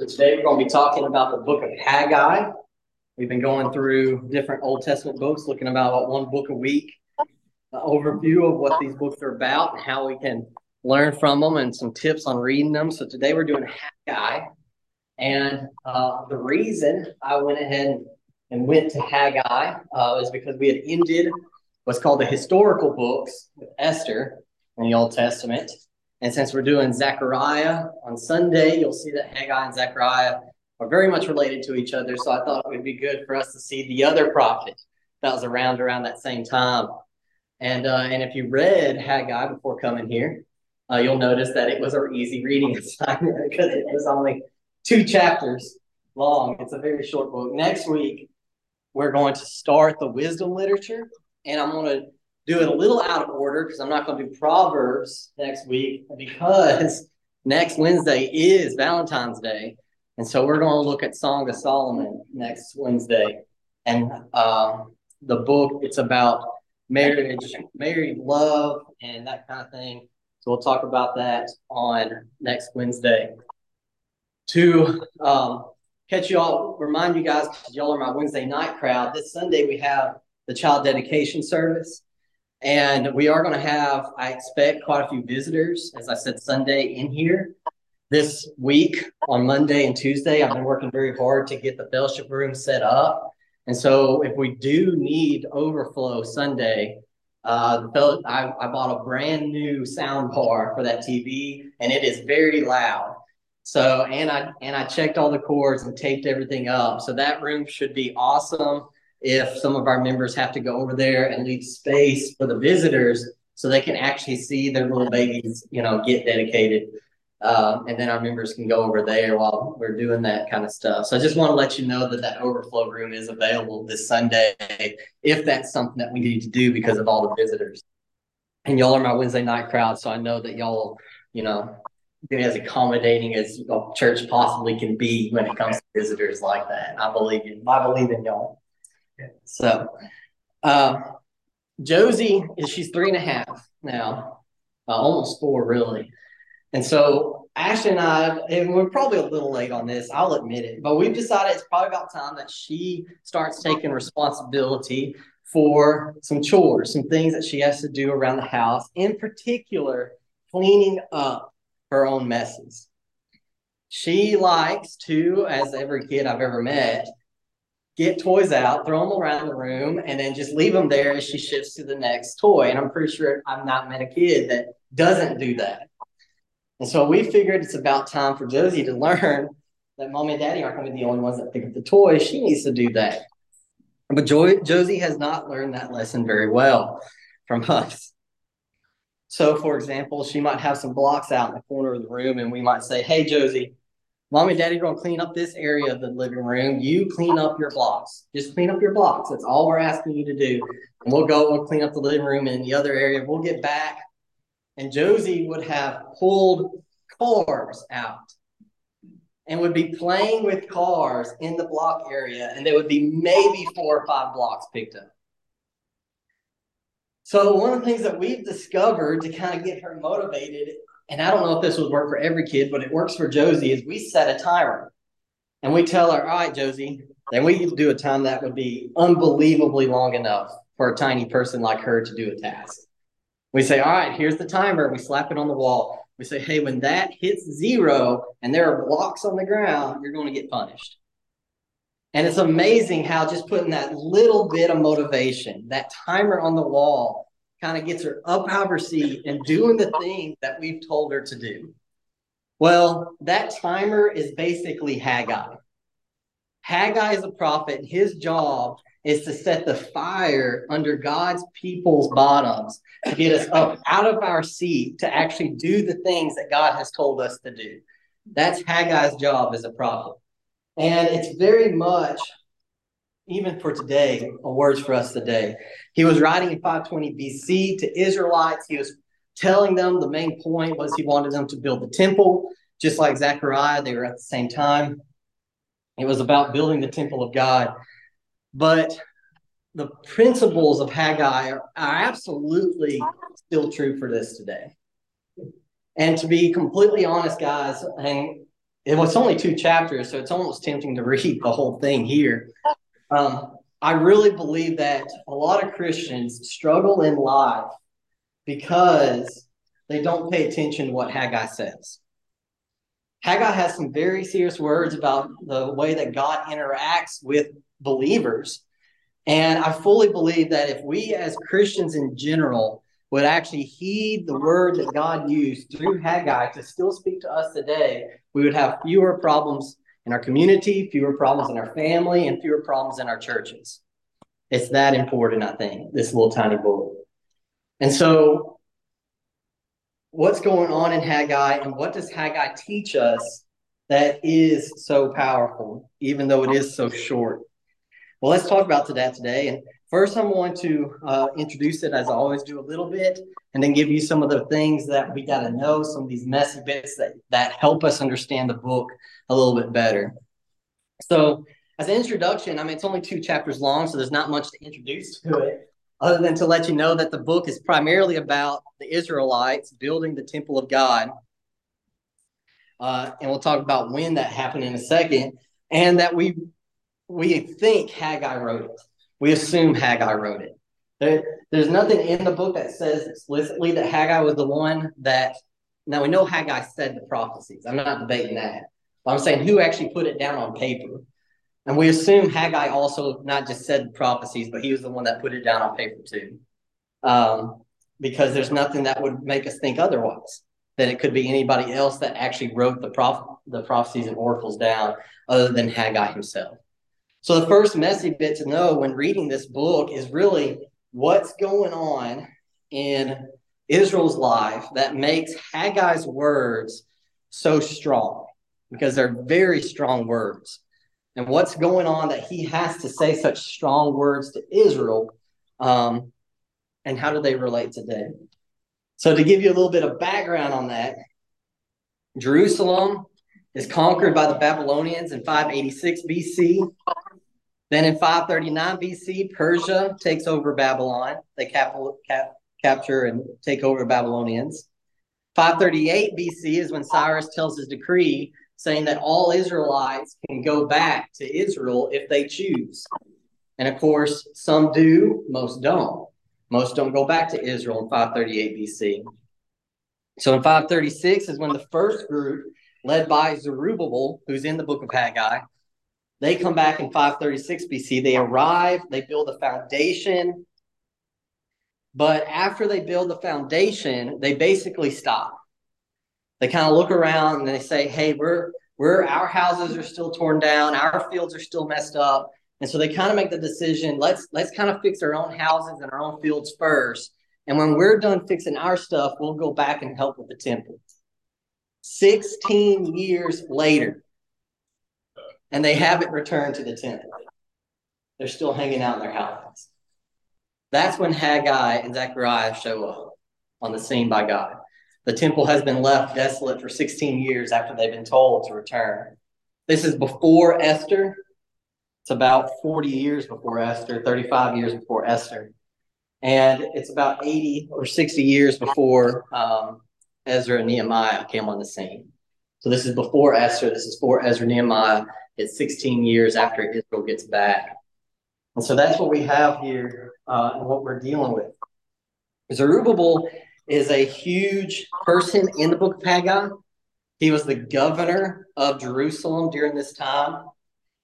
So today we're going to be talking about the book of Haggai. We've been going through different Old Testament books, looking about one book a week, an overview of what these books are about and how we can learn from them and some tips on reading them. So today we're doing Haggai. And uh, the reason I went ahead and went to Haggai uh, is because we had ended what's called the historical books with Esther in the Old Testament. And since we're doing Zechariah on Sunday, you'll see that Haggai and Zechariah are very much related to each other. So I thought it would be good for us to see the other prophet that was around around that same time. And uh, and if you read Haggai before coming here, uh, you'll notice that it was our easy reading assignment because it was only two chapters long. It's a very short book. Next week, we're going to start the wisdom literature, and I'm going to do it a little out of order because I'm not going to do Proverbs next week because next Wednesday is Valentine's Day. And so we're going to look at Song of Solomon next Wednesday. And uh, the book, it's about marriage, married love, and that kind of thing. So we'll talk about that on next Wednesday. To um, catch you all, remind you guys, because y'all are my Wednesday night crowd, this Sunday we have the child dedication service. And we are going to have, I expect, quite a few visitors, as I said, Sunday in here. This week on Monday and Tuesday, I've been working very hard to get the fellowship room set up. And so if we do need overflow Sunday, uh, the I, I bought a brand new sound bar for that TV, and it is very loud. So and I and I checked all the cords and taped everything up. So that room should be awesome if some of our members have to go over there and leave space for the visitors so they can actually see their little babies, you know, get dedicated. Um, and then our members can go over there while we're doing that kind of stuff. So I just want to let you know that that overflow room is available this Sunday if that's something that we need to do because of all the visitors. And y'all are my Wednesday night crowd, so I know that y'all, you know, be as accommodating as a church possibly can be when it comes to visitors like that. I believe in. I believe in y'all. So, uh, Josie is she's three and a half now, uh, almost four really. And so Ashley and I, and we're probably a little late on this, I'll admit it, but we've decided it's probably about time that she starts taking responsibility for some chores, some things that she has to do around the house, in particular, cleaning up her own messes. She likes to, as every kid I've ever met, get toys out, throw them around the room, and then just leave them there as she shifts to the next toy. And I'm pretty sure I've not met a kid that doesn't do that. And so we figured it's about time for Josie to learn that mommy and daddy aren't going to be the only ones that pick up the toys. She needs to do that. But jo- Josie has not learned that lesson very well from us. So, for example, she might have some blocks out in the corner of the room, and we might say, Hey, Josie, Mom and daddy are going to clean up this area of the living room. You clean up your blocks. Just clean up your blocks. That's all we're asking you to do. And we'll go, we'll clean up the living room and the other area. We'll get back. And Josie would have pulled cars out and would be playing with cars in the block area. And there would be maybe four or five blocks picked up. So, one of the things that we've discovered to kind of get her motivated and I don't know if this would work for every kid, but it works for Josie, is we set a timer. And we tell her, all right, Josie, then we do a time that would be unbelievably long enough for a tiny person like her to do a task. We say, all right, here's the timer. We slap it on the wall. We say, hey, when that hits zero and there are blocks on the ground, you're going to get punished. And it's amazing how just putting that little bit of motivation, that timer on the wall, kind of gets her up out of her seat and doing the thing that we've told her to do. Well, that timer is basically Haggai. Haggai is a prophet. and His job is to set the fire under God's people's bottoms to get us up out of our seat to actually do the things that God has told us to do. That's Haggai's job as a prophet. And it's very much even for today, a words for us today. He was writing in 520 BC to Israelites. He was telling them the main point was he wanted them to build the temple, just like Zechariah. They were at the same time. It was about building the temple of God. But the principles of Haggai are, are absolutely still true for this today. And to be completely honest, guys, and it was only two chapters, so it's almost tempting to read the whole thing here. Um, I really believe that a lot of Christians struggle in life because they don't pay attention to what Haggai says. Haggai has some very serious words about the way that God interacts with believers. And I fully believe that if we, as Christians in general, would actually heed the word that God used through Haggai to still speak to us today, we would have fewer problems in our community, fewer problems in our family, and fewer problems in our churches. It's that important, I think, this little tiny book. And so, what's going on in Haggai, and what does Haggai teach us that is so powerful, even though it is so short? Well, let's talk about that today. And first, I'm going to uh, introduce it as I always do a little bit, and then give you some of the things that we got to know, some of these messy bits that, that help us understand the book a little bit better. So, as an introduction, I mean, it's only two chapters long, so there's not much to introduce to it, other than to let you know that the book is primarily about the Israelites building the temple of God. Uh, and we'll talk about when that happened in a second, and that we we think Haggai wrote it. We assume Haggai wrote it. There, there's nothing in the book that says explicitly that Haggai was the one that. Now we know Haggai said the prophecies. I'm not debating that. But I'm saying who actually put it down on paper. And we assume Haggai also not just said prophecies, but he was the one that put it down on paper too. Um, because there's nothing that would make us think otherwise. That it could be anybody else that actually wrote the proph- the prophecies and oracles down other than Haggai himself. So the first messy bit to know when reading this book is really what's going on in Israel's life that makes Haggai's words so strong because they're very strong words. And what's going on that he has to say such strong words to Israel, um, and how do they relate today? So, to give you a little bit of background on that, Jerusalem is conquered by the Babylonians in 586 BC. Then in 539 BC, Persia takes over Babylon. They cap- cap- capture and take over Babylonians. 538 BC is when Cyrus tells his decree saying that all Israelites can go back to Israel if they choose. And of course, some do, most don't. Most don't go back to Israel in 538 BC. So in 536 is when the first group, led by Zerubbabel, who's in the book of Haggai, they come back in 536 BC. They arrive, they build a foundation. But after they build the foundation, they basically stop. They kind of look around and they say, "Hey, we're we're our houses are still torn down, our fields are still messed up." And so they kind of make the decision, let's let's kind of fix our own houses and our own fields first. And when we're done fixing our stuff, we'll go back and help with the temple. 16 years later, and they haven't returned to the temple. They're still hanging out in their houses. That's when Haggai and Zechariah show up on the scene by God. The temple has been left desolate for 16 years after they've been told to return. This is before Esther. It's about 40 years before Esther, 35 years before Esther. And it's about 80 or 60 years before um, Ezra and Nehemiah came on the scene. So this is before Esther. This is for Ezra Nehemiah. It's 16 years after Israel gets back. And so that's what we have here uh, and what we're dealing with. Zerubbabel is a huge person in the book of Haggai. He was the governor of Jerusalem during this time.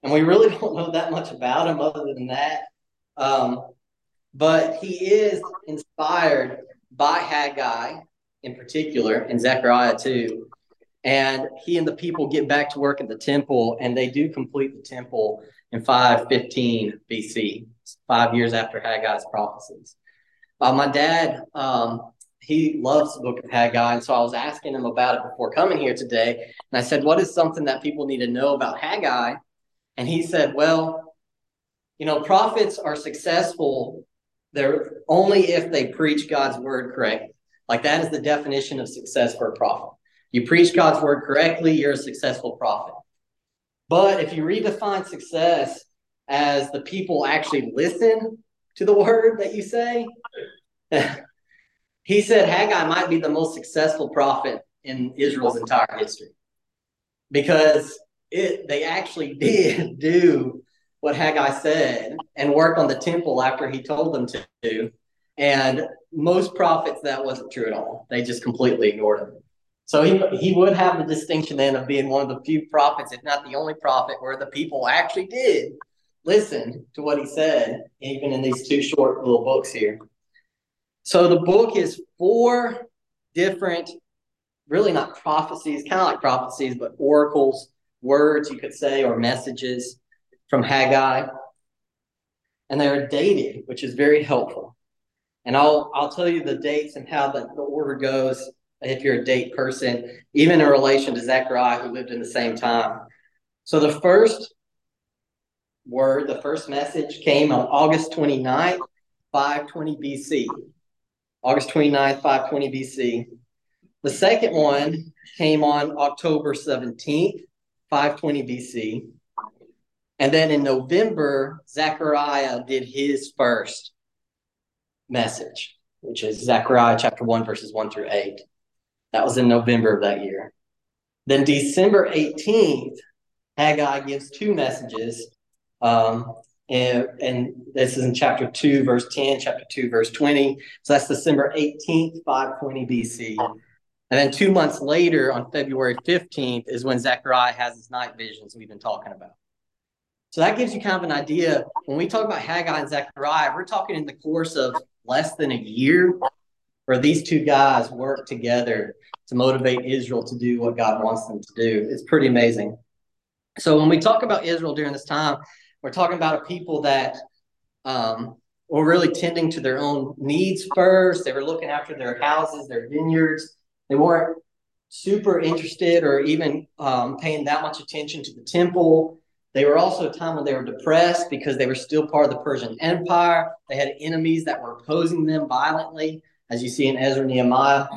And we really don't know that much about him other than that. Um, but he is inspired by Haggai in particular, and Zechariah too. And he and the people get back to work at the temple, and they do complete the temple in 515 BC, five years after Haggai's prophecies. Uh, my dad, um, he loves the book of Haggai, and so I was asking him about it before coming here today. And I said, "What is something that people need to know about Haggai?" And he said, "Well, you know, prophets are successful. They're only if they preach God's word correctly. Like that is the definition of success for a prophet." You preach God's word correctly, you're a successful prophet. But if you redefine success as the people actually listen to the word that you say, he said Haggai might be the most successful prophet in Israel's entire history. because it they actually did do what Haggai said and work on the temple after he told them to. And most prophets, that wasn't true at all. They just completely ignored him. So he, he would have the distinction then of being one of the few prophets, if not the only prophet, where the people actually did listen to what he said, even in these two short little books here. So the book is four different, really not prophecies, kind of like prophecies, but oracles, words, you could say, or messages from Haggai. And they're dated, which is very helpful. And I'll I'll tell you the dates and how the, the order goes if you're a date person, even in relation to Zechariah, who lived in the same time. So the first word, the first message came on August 29th, 520 BC. August 29th, 520 BC. The second one came on October 17th, 520 BC. And then in November, Zechariah did his first message, which is Zechariah chapter 1, verses 1 through 8. That was in November of that year. Then December 18th, Haggai gives two messages. Um, and, and this is in chapter 2, verse 10, chapter 2, verse 20. So that's December 18th, 520 BC. And then two months later, on February 15th, is when Zechariah has his night visions we've been talking about. So that gives you kind of an idea. When we talk about Haggai and Zechariah, we're talking in the course of less than a year where these two guys work together to motivate Israel to do what God wants them to do. It's pretty amazing. So when we talk about Israel during this time, we're talking about a people that um, were really tending to their own needs first. They were looking after their houses, their vineyards. They weren't super interested or even um, paying that much attention to the temple. They were also a time when they were depressed because they were still part of the Persian Empire. They had enemies that were opposing them violently, as you see in Ezra Nehemiah.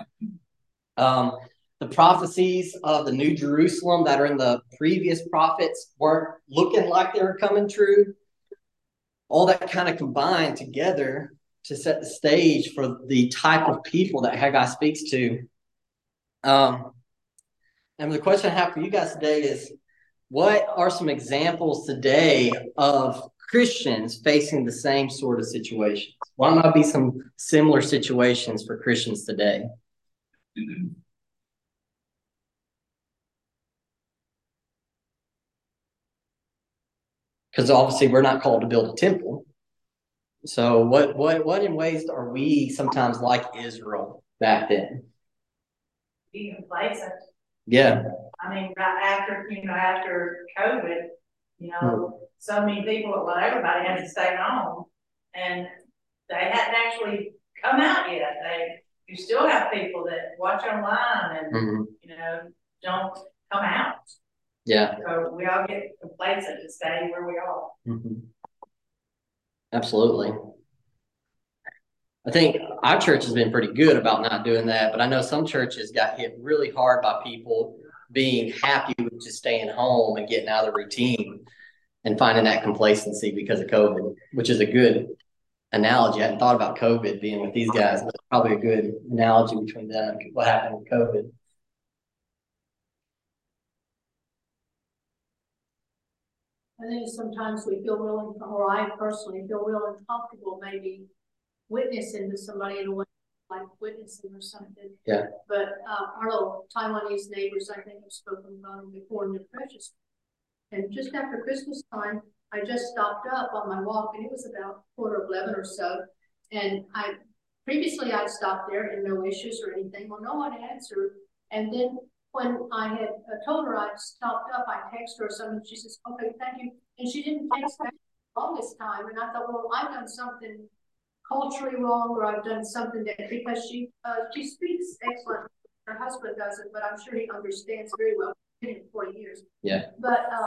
Um, the prophecies of the New Jerusalem that are in the previous prophets weren't looking like they were coming true. All that kind of combined together to set the stage for the type of people that Haggai speaks to. Um, and the question I have for you guys today is what are some examples today of Christians facing the same sort of situations? Why might be some similar situations for Christians today? Because obviously we're not called to build a temple. So what what what in ways are we sometimes like Israel back then? Being complacent. Yeah. I mean, right after, you know, after COVID, you know, hmm. so many people, well, everybody had to stay home and they hadn't actually come out yet. They, you still have people that watch online and, mm-hmm. you know, don't come out. Yeah. So we all get complacent to stay where we are. Mm-hmm. Absolutely. I think our church has been pretty good about not doing that, but I know some churches got hit really hard by people being happy with just staying home and getting out of the routine and finding that complacency because of COVID, which is a good analogy. I hadn't thought about COVID being with these guys, probably a good analogy between them and what happened with COVID. I think sometimes we feel really, or I personally feel real uncomfortable maybe witnessing to somebody in a way like witnessing or something. Yeah. But uh, our little Taiwanese neighbors, I think, have spoken about them before in the precious. And just after Christmas time, I just stopped up on my walk, and it was about quarter of eleven or so. And I previously I'd stopped there and no issues or anything. Well, no one answered. And then when I had uh, told her I'd stopped up, I texted her or something. She says, "Okay, thank you," and she didn't text back all this time. And I thought, well, I've done something culturally wrong or I've done something that because she uh, she speaks excellent. Her husband doesn't, but I'm sure he understands very well. Been in 40 years. Yeah. But uh,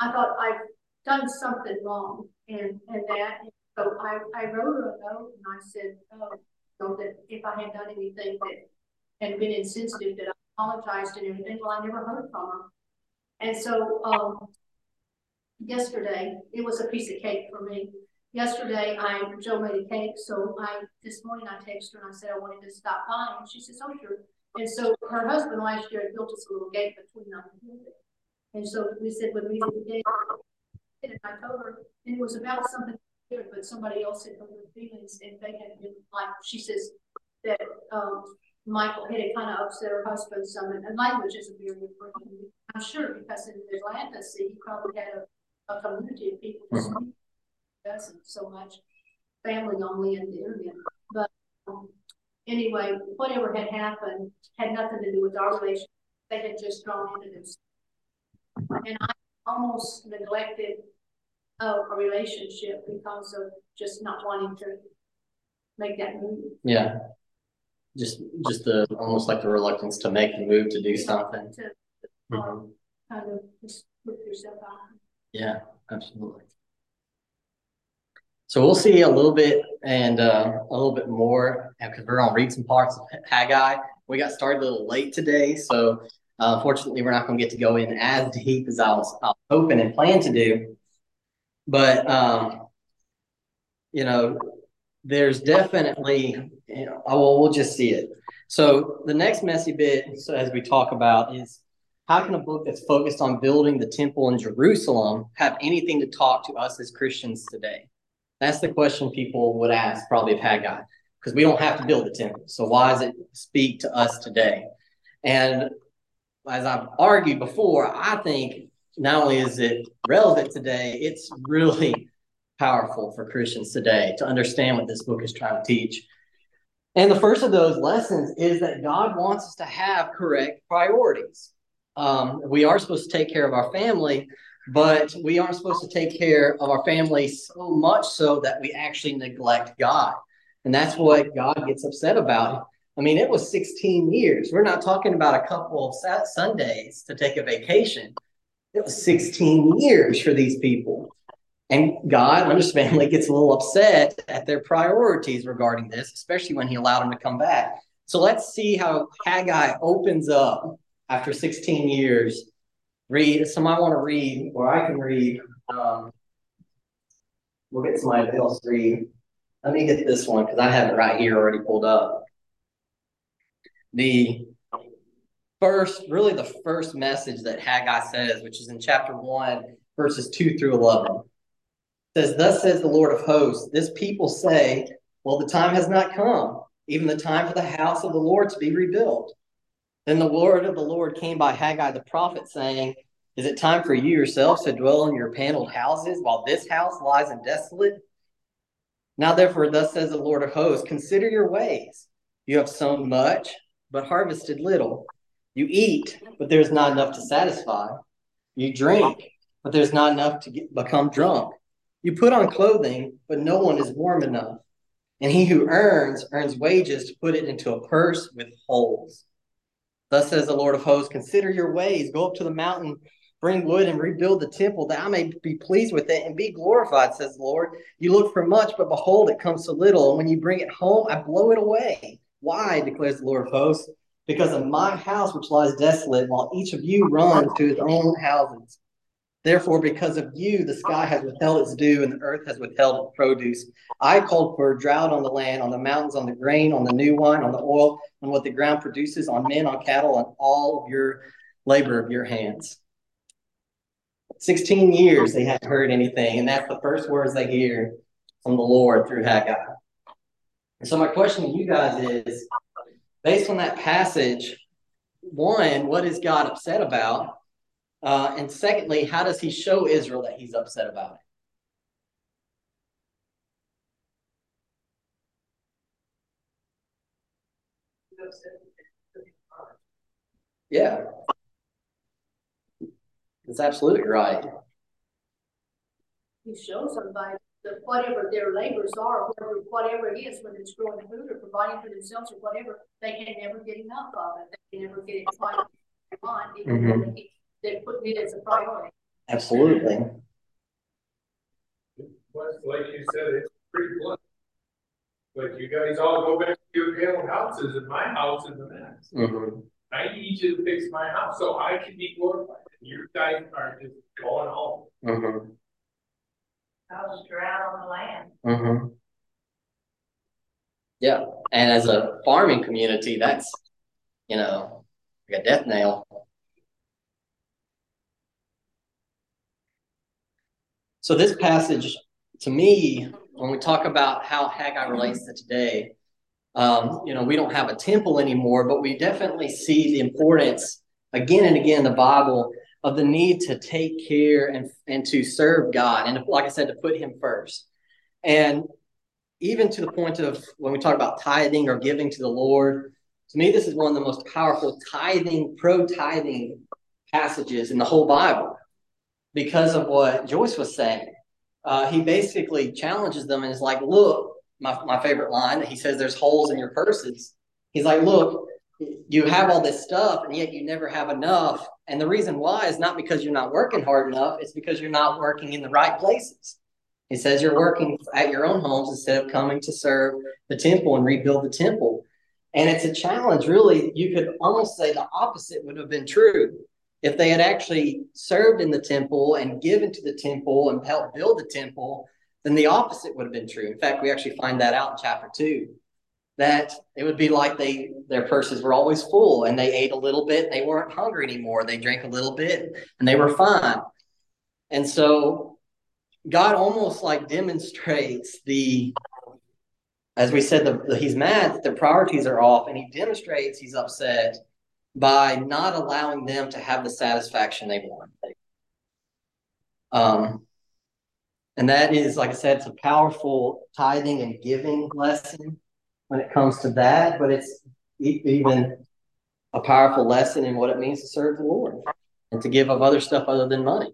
I thought I've done something wrong and and that. And so I, I wrote her a note and I said, oh, know, that if I had done anything that had been insensitive, that I apologized and everything. Well, I never heard from her. And so um, yesterday, it was a piece of cake for me yesterday I Joe made a cake, so I this morning I texted her and I said I wanted to stop by, and she says, "Oh sure." And so her husband last year built us a little gate between them. And so we said, when we did the gate, and I told her, and it was about something different, but somebody else had hurt her feelings and they had been like, she says that, um, Michael had it kind of upset her husband some, and language is a for him. I'm sure because in Atlanta, see, he probably had a, a community of people who doesn't so much family only in the internet. But um, anyway, whatever had happened had nothing to do with our relationship. They had just drawn into this. And I almost neglected uh, a relationship because of just not wanting to make that move. Yeah. Just, just the, almost like the reluctance to make the move to do something. To Mhm. kind of just put yourself out. Yeah, absolutely. So we'll see a little bit and uh, a little bit more because we're gonna read some parts of Haggai. We got started a little late today, so uh, unfortunately, we're not gonna get to go in as deep as I was, I was hoping and planned to do. But um, you know, there's definitely, you know, I will we'll just see it. So the next messy bit, so as we talk about, is how can a book that's focused on building the temple in Jerusalem have anything to talk to us as Christians today? That's the question people would ask probably of Haggai, because we don't have to build the temple. So why does it speak to us today? And as I've argued before, I think not only is it relevant today, it's really powerful for Christians today to understand what this book is trying to teach. And the first of those lessons is that God wants us to have correct priorities. Um, we are supposed to take care of our family, but we aren't supposed to take care of our family so much so that we actually neglect God. And that's what God gets upset about. I mean, it was 16 years. We're not talking about a couple of Sundays to take a vacation. It was 16 years for these people. And God, understandably, gets a little upset at their priorities regarding this, especially when he allowed them to come back. So let's see how Haggai opens up after 16 years. Read, somebody want to read, or I can read. Um, we'll get somebody else to read. Let me get this one because I have it right here already pulled up. The first, really the first message that Haggai says, which is in chapter 1, verses 2 through 11 says, Thus says the Lord of hosts, this people say, Well, the time has not come, even the time for the house of the Lord to be rebuilt. Then the word of the Lord came by Haggai the prophet, saying, Is it time for you yourselves to dwell in your paneled houses while this house lies in desolate? Now, therefore, thus says the Lord of hosts, consider your ways. You have sown much, but harvested little. You eat, but there's not enough to satisfy. You drink, but there's not enough to get, become drunk. You put on clothing, but no one is warm enough. And he who earns, earns wages to put it into a purse with holes. Thus says the Lord of hosts Consider your ways, go up to the mountain, bring wood, and rebuild the temple, that I may be pleased with it and be glorified, says the Lord. You look for much, but behold, it comes to little. And when you bring it home, I blow it away. Why, declares the Lord of hosts? Because of my house which lies desolate, while each of you runs to his own houses. Therefore, because of you, the sky has withheld its dew and the earth has withheld its produce. I called for a drought on the land, on the mountains, on the grain, on the new wine, on the oil, on what the ground produces, on men, on cattle, on all of your labor of your hands. 16 years they haven't heard anything, and that's the first words they hear from the Lord through Haggai. And so, my question to you guys is based on that passage, one, what is God upset about? Uh, and secondly, how does he show Israel that he's upset about it? Yeah. That's absolutely right. He shows them by the, whatever their labors are, whatever, whatever it is, whether it's growing food or providing for themselves or whatever, they can never get enough of it. They can never get it quite on, even though Mhm. They, they're it as a priority. Absolutely. Like you said, it's pretty blunt. But you guys all go back to your panel houses and my house is a mess. hmm I need you to fix my house so I can be glorified. And You guys are just going home. hmm I was drought on the land. hmm Yeah, and as a farming community, that's you know, like a death nail. So this passage, to me, when we talk about how Haggai relates to today, um, you know, we don't have a temple anymore, but we definitely see the importance again and again in the Bible of the need to take care and and to serve God and like I said to put him first. And even to the point of when we talk about tithing or giving to the Lord, to me this is one of the most powerful tithing pro tithing passages in the whole Bible because of what Joyce was saying. Uh, he basically challenges them and is like, look, my, my favorite line, he says there's holes in your purses. He's like, look, you have all this stuff and yet you never have enough. And the reason why is not because you're not working hard enough, it's because you're not working in the right places. He says you're working at your own homes instead of coming to serve the temple and rebuild the temple. And it's a challenge, really. You could almost say the opposite would have been true. If they had actually served in the temple and given to the temple and helped build the temple, then the opposite would have been true. In fact, we actually find that out in chapter two that it would be like they their purses were always full and they ate a little bit and they weren't hungry anymore they drank a little bit and they were fine and so god almost like demonstrates the as we said the, the, he's mad that their priorities are off and he demonstrates he's upset by not allowing them to have the satisfaction they want um and that is like i said it's a powerful tithing and giving lesson when it comes to that, but it's even a powerful lesson in what it means to serve the Lord and to give of other stuff other than money.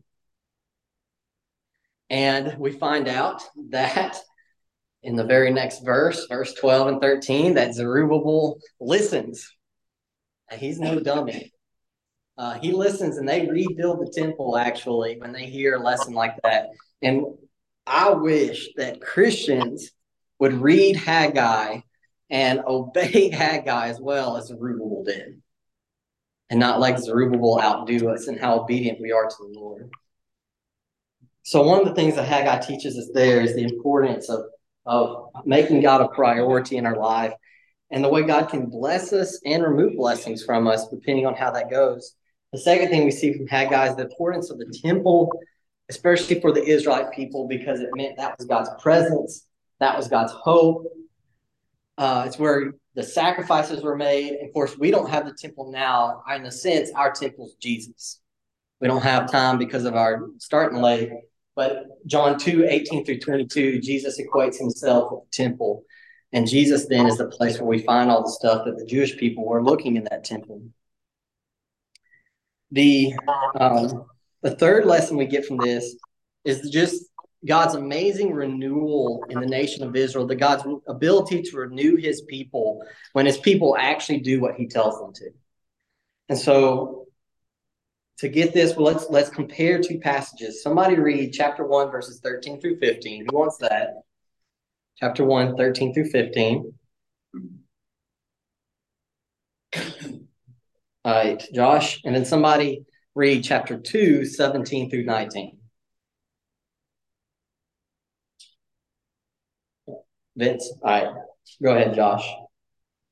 And we find out that in the very next verse, verse 12 and 13, that Zerubbabel listens. And he's no dummy. Uh, he listens and they rebuild the temple actually when they hear a lesson like that. And I wish that Christians would read Haggai and obey Haggai as well as Zerubbabel did, and not let Zerubbabel outdo us in how obedient we are to the Lord. So one of the things that Haggai teaches us there is the importance of, of making God a priority in our life and the way God can bless us and remove blessings from us, depending on how that goes. The second thing we see from Haggai is the importance of the temple, especially for the Israelite people, because it meant that was God's presence, that was God's hope, uh, it's where the sacrifices were made. Of course, we don't have the temple now. In a sense, our temple's Jesus. We don't have time because of our starting late. But John 2, 18 through 22, Jesus equates himself with the temple. And Jesus then is the place where we find all the stuff that the Jewish people were looking in that temple. The um, the third lesson we get from this is just God's amazing renewal in the nation of Israel, the God's ability to renew his people when his people actually do what he tells them to. And so to get this, well, let's let's compare two passages. Somebody read chapter 1, verses 13 through 15. Who wants that? Chapter 1, 13 through 15. All right, Josh. And then somebody read chapter 2, 17 through 19. Vince, all right, go ahead, Josh.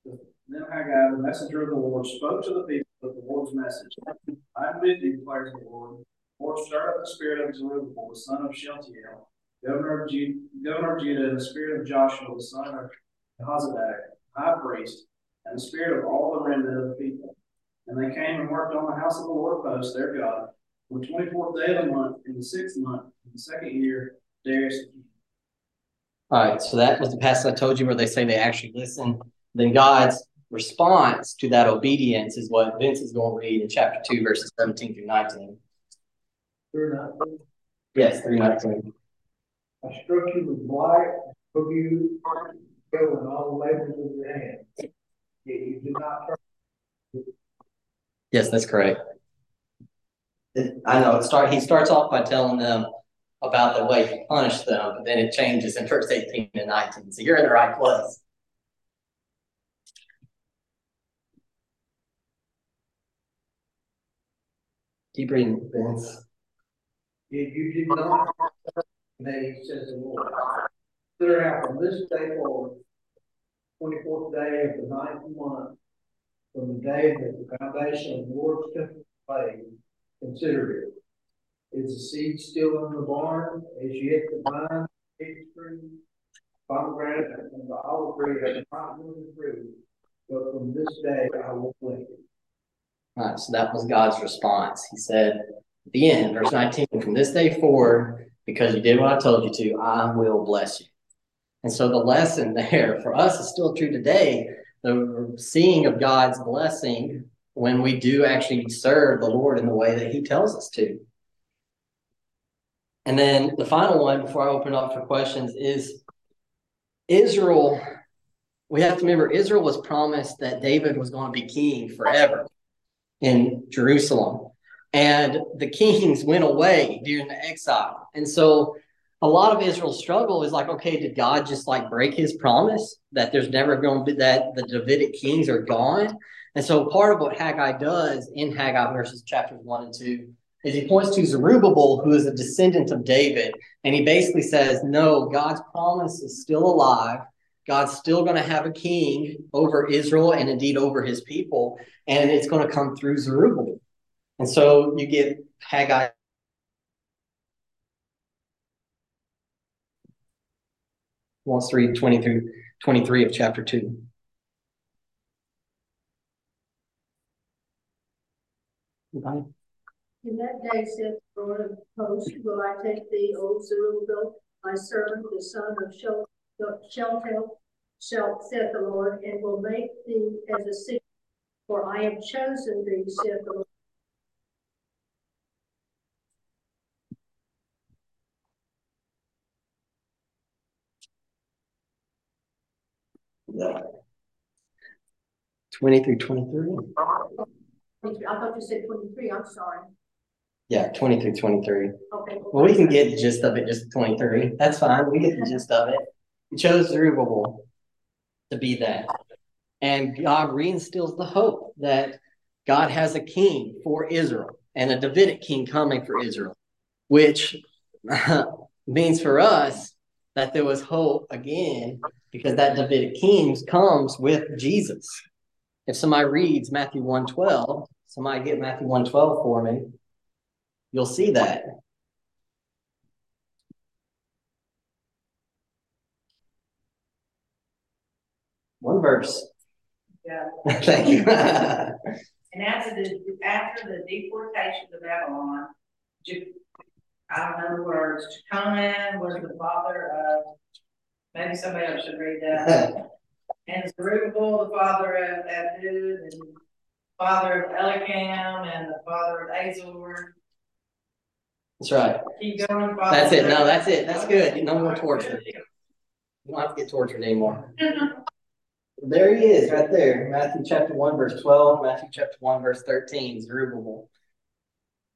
Then Haggai, the messenger of the Lord, spoke to the people with the Lord's message. I am with you, declares the Lord. Lord stirred up the spirit of Zerubbabel, the son of Shealtiel, governor of, Judah, governor of Judah, and the spirit of Joshua, the son of Jehozadak, high priest, and the spirit of all the remnant of the people. And they came and worked on the house of the Lord post, their God, on the 24th day of the month, in the sixth month, in the second year, Darius All right, so that was the passage I told you where they say they actually listen. Then God's response to that obedience is what Vince is going to read in chapter 2, verses 17 through 19. Through nothing. Yes, through 19. I struck you with blight, took you in all the labors of your hands. Yet you did not turn. Yes, that's correct. I know. It start. He starts off by telling them about the way he punished them, but then it changes in verse 18 and 19. So you're in the right place. Keep reading, Vince. Yet you did not. Nay, says the Lord. Consider out from this day forward, twenty-fourth day of the ninth month, from the day that the foundation of the Lord's temple was laid, consider it. Is the seed still in the barn? Is yet the vine, fig tree, pomegranate, and the olive tree have not yielded fruit? But from this day I will plant it. All right, so that was God's response. He said the end, verse 19, from this day forward, because you did what I told you to, I will bless you. And so the lesson there for us is still true today. The seeing of God's blessing when we do actually serve the Lord in the way that He tells us to. And then the final one before I open up for questions is Israel. We have to remember Israel was promised that David was going to be king forever in Jerusalem. And the kings went away during the exile. And so a lot of Israel's struggle is like, okay, did God just like break his promise that there's never going to be that the Davidic kings are gone? And so part of what Haggai does in Haggai verses chapters one and two is he points to Zerubbabel, who is a descendant of David. And he basically says, no, God's promise is still alive. God's still going to have a king over Israel and indeed over his people. And it's going to come through Zerubbabel. And so you get Haggai. Wants to read 20 through 23 of chapter 2. Bye. In that day, saith the Lord of hosts, will I take thee, O Zerubbabel, my servant, the son of Shel- Sheltel, shall saith the Lord, and will make thee as a city, for I have chosen thee, saith the Lord. 20 through 23. I thought you said twenty-three, I'm sorry. Yeah, 20 through 23. Okay. Well, we can get the gist of it, just 23. That's fine. We get the gist of it. He chose Zerubbabel to be that. And God reinstills the hope that God has a king for Israel and a Davidic king coming for Israel, which means for us that there was hope again because that Davidic kings comes with Jesus. If somebody reads Matthew 112, somebody get Matthew 112 for me, you'll see that. One verse. Yeah. Thank you. And after the, after the deportation to Babylon, I don't know the words, Jeconiah was the father of, maybe somebody else should read that. And Zerubbabel, the father of Abiud, and father of Eliakim, and the father of Azor. That's right. Keep going. father That's it. No, that's it. That's good. No more torture. You don't have to get tortured anymore. There he is, right there. Matthew chapter 1, verse 12, Matthew chapter 1, verse 13, Zerubbabel.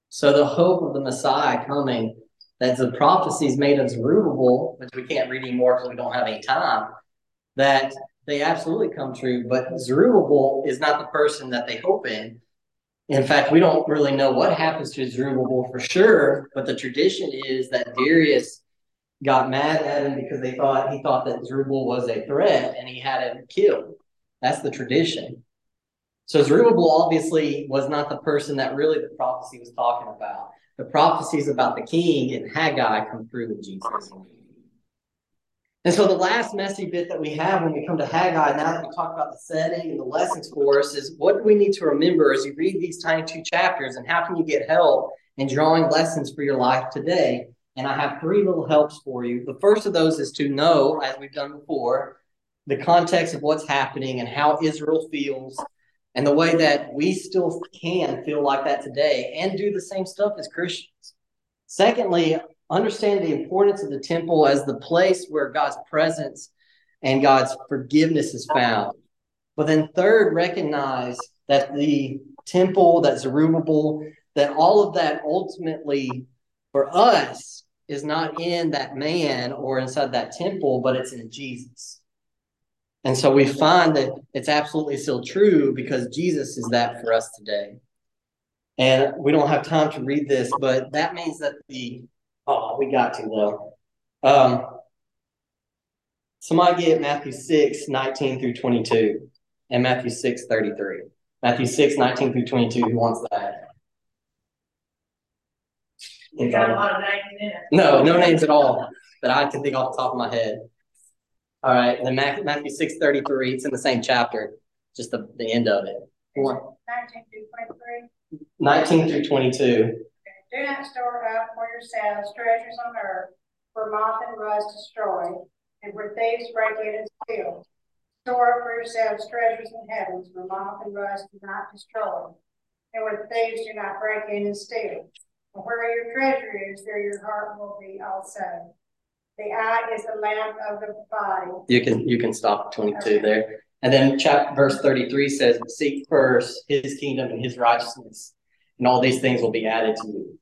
So the hope of the Messiah coming, that the prophecies made of Zerubbabel, which we can't read anymore because we don't have any time, that they absolutely come true. But Zerubbabel is not the person that they hope in. In fact, we don't really know what happens to Zerubbabel for sure, but the tradition is that Darius got mad at him because they thought he thought that Zerubbabel was a threat and he had him killed. That's the tradition. So Zerubbabel obviously was not the person that really the prophecy was talking about. The prophecies about the king and Haggai come through with Jesus. And so the last messy bit that we have when we come to Haggai, now that we talk about the setting and the lessons for us, is what do we need to remember as you read these tiny two chapters and how can you get help in drawing lessons for your life today? And I have three little helps for you. The first of those is to know, as we've done before, the context of what's happening and how Israel feels, and the way that we still can feel like that today and do the same stuff as Christians. Secondly, understand the importance of the temple as the place where God's presence and God's forgiveness is found. But then, third, recognize that the temple, that Zerubbabel, that all of that ultimately for us is not in that man or inside that temple, but it's in Jesus. And so we find that it's absolutely still true because Jesus is that for us today. And we don't have time to read this, but that means that the oh, we got to though. Um, somebody get Matthew 6, 19 through 22 and Matthew 6, 33. Matthew 6, 19 through twenty-two, who wants that? You got a lot of names in it. No, no names at all that I can think off the top of my head. All right, then Matthew, Matthew six thirty-three, it's in the same chapter, just the, the end of it. Nineteen through twenty-three. Nineteen through twenty-two, Do not store up for yourselves treasures on earth, where moth and rust destroy, and where thieves break in and steal. Store up for yourselves treasures in heavens, where moth and rust do not destroy, and where thieves do not break in and steal. And where your treasure is, there your heart will be also. The eye is the lamp of the body. you can, you can stop at twenty-two there. And then chapter, verse thirty-three says, seek first his kingdom and his righteousness, and all these things will be added to you.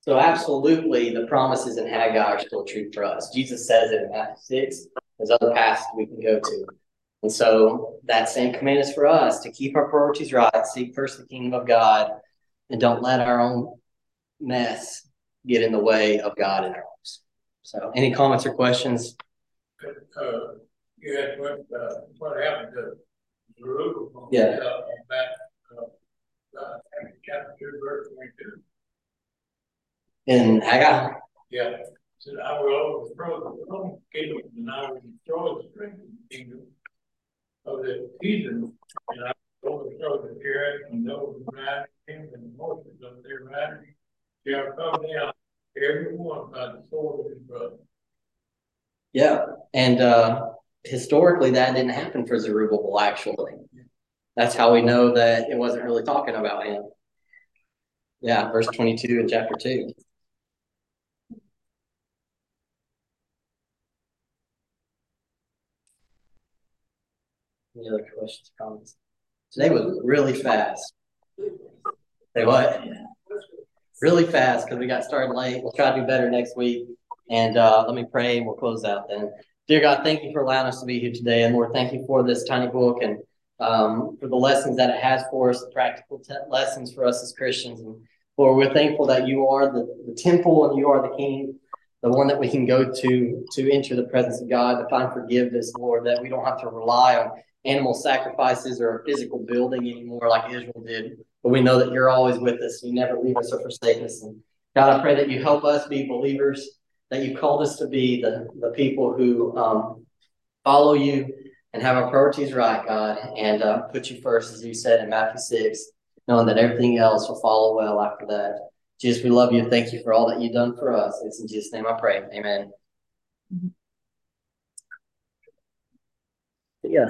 So absolutely, the promises in Haggai are still true for us. Jesus says it in Matthew six, there's other paths we can go to. And so that same command is for us to keep our priorities right, seek first the kingdom of God, and don't let our own mess get in the way of God in our lives. So any comments or questions? Uh, you had what, uh, what happened to Zerubbabel? Yeah. Uh, back, uh, uh, chapter two, verse twenty-two. In Haggai? Yeah, said, I will overthrow the Roman kingdom, and I will destroy the strength of the kingdom of the heathen, and I will overthrow the carrot and those who ride him and the horses of their riding shall come down, every one by the sword of his brother. Yeah, and uh, historically, that didn't happen for Zerubbabel. Actually, that's how we know that it wasn't really talking about him. Yeah, verse twenty-two in chapter two. Any other questions, comments? Today was really fast. Say what? Really fast because we got started late. We'll try to do better next week. And uh, let me pray and we'll close out then. Dear God, thank you for allowing us to be here today. And Lord, thank you for this tiny book and um, for the lessons that it has for us, the practical te- lessons for us as Christians. And Lord, we're thankful that you are the, the temple and you are the king, the one that we can go to to enter the presence of God, to find forgiveness, Lord, that we don't have to rely on animal sacrifices or a physical building anymore like Israel did. But we know that you're always with us. You never leave us or forsake us. And God, I pray that you help us be believers that you called us to be the, the people who um, follow you and have our priorities right, God, and uh, put you first, as you said in Matthew 6, knowing that everything else will follow well after that. Jesus, we love you. Thank you for all that you've done for us. It's in Jesus' name I pray. Amen. Yeah.